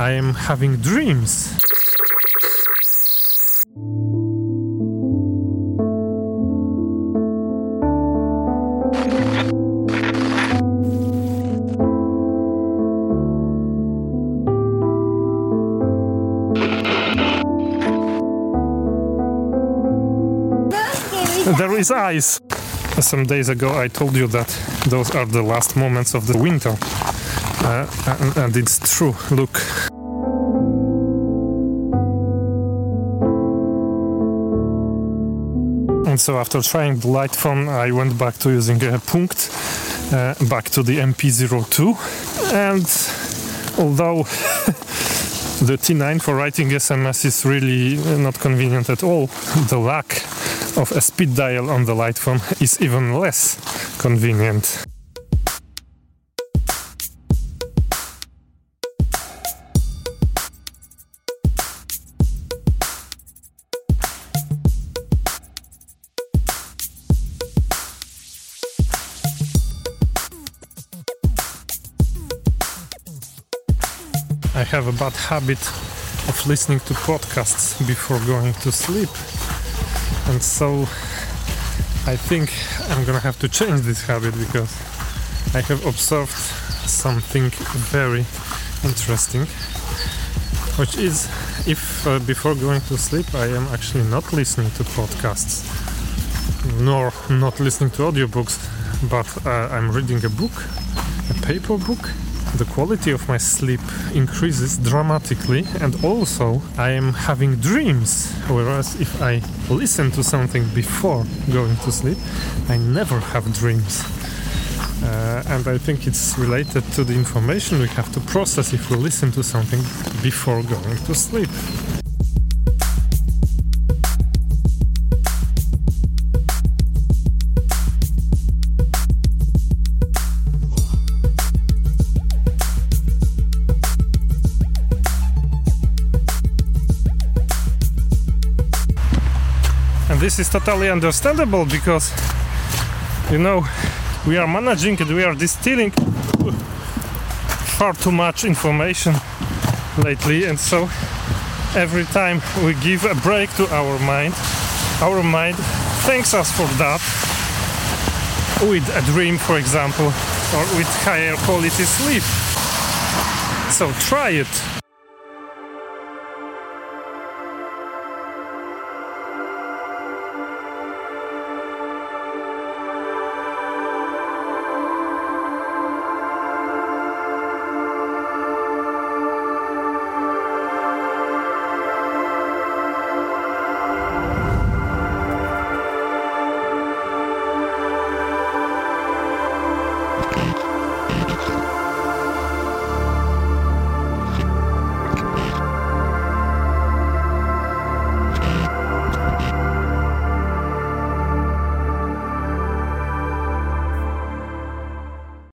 I am having dreams. There is ice. Some days ago, I told you that those are the last moments of the winter. Uh, and, and it's true. Look. And so, after trying the light phone, I went back to using a Punkt, uh, back to the MP02. And although the T9 for writing SMS is really not convenient at all, the lack of a speed dial on the light phone is even less convenient. I have a bad habit of listening to podcasts before going to sleep. And so I think I'm gonna have to change this habit because I have observed something very interesting, which is if uh, before going to sleep I am actually not listening to podcasts nor not listening to audiobooks, but uh, I'm reading a book, a paper book the quality of my sleep increases dramatically and also I am having dreams whereas if I listen to something before going to sleep I never have dreams uh, and I think it's related to the information we have to process if we listen to something before going to sleep. This is totally understandable because you know we are managing and we are distilling far too much information lately. And so every time we give a break to our mind our mind thanks us for that with a dream for example or with higher quality sleep. So try it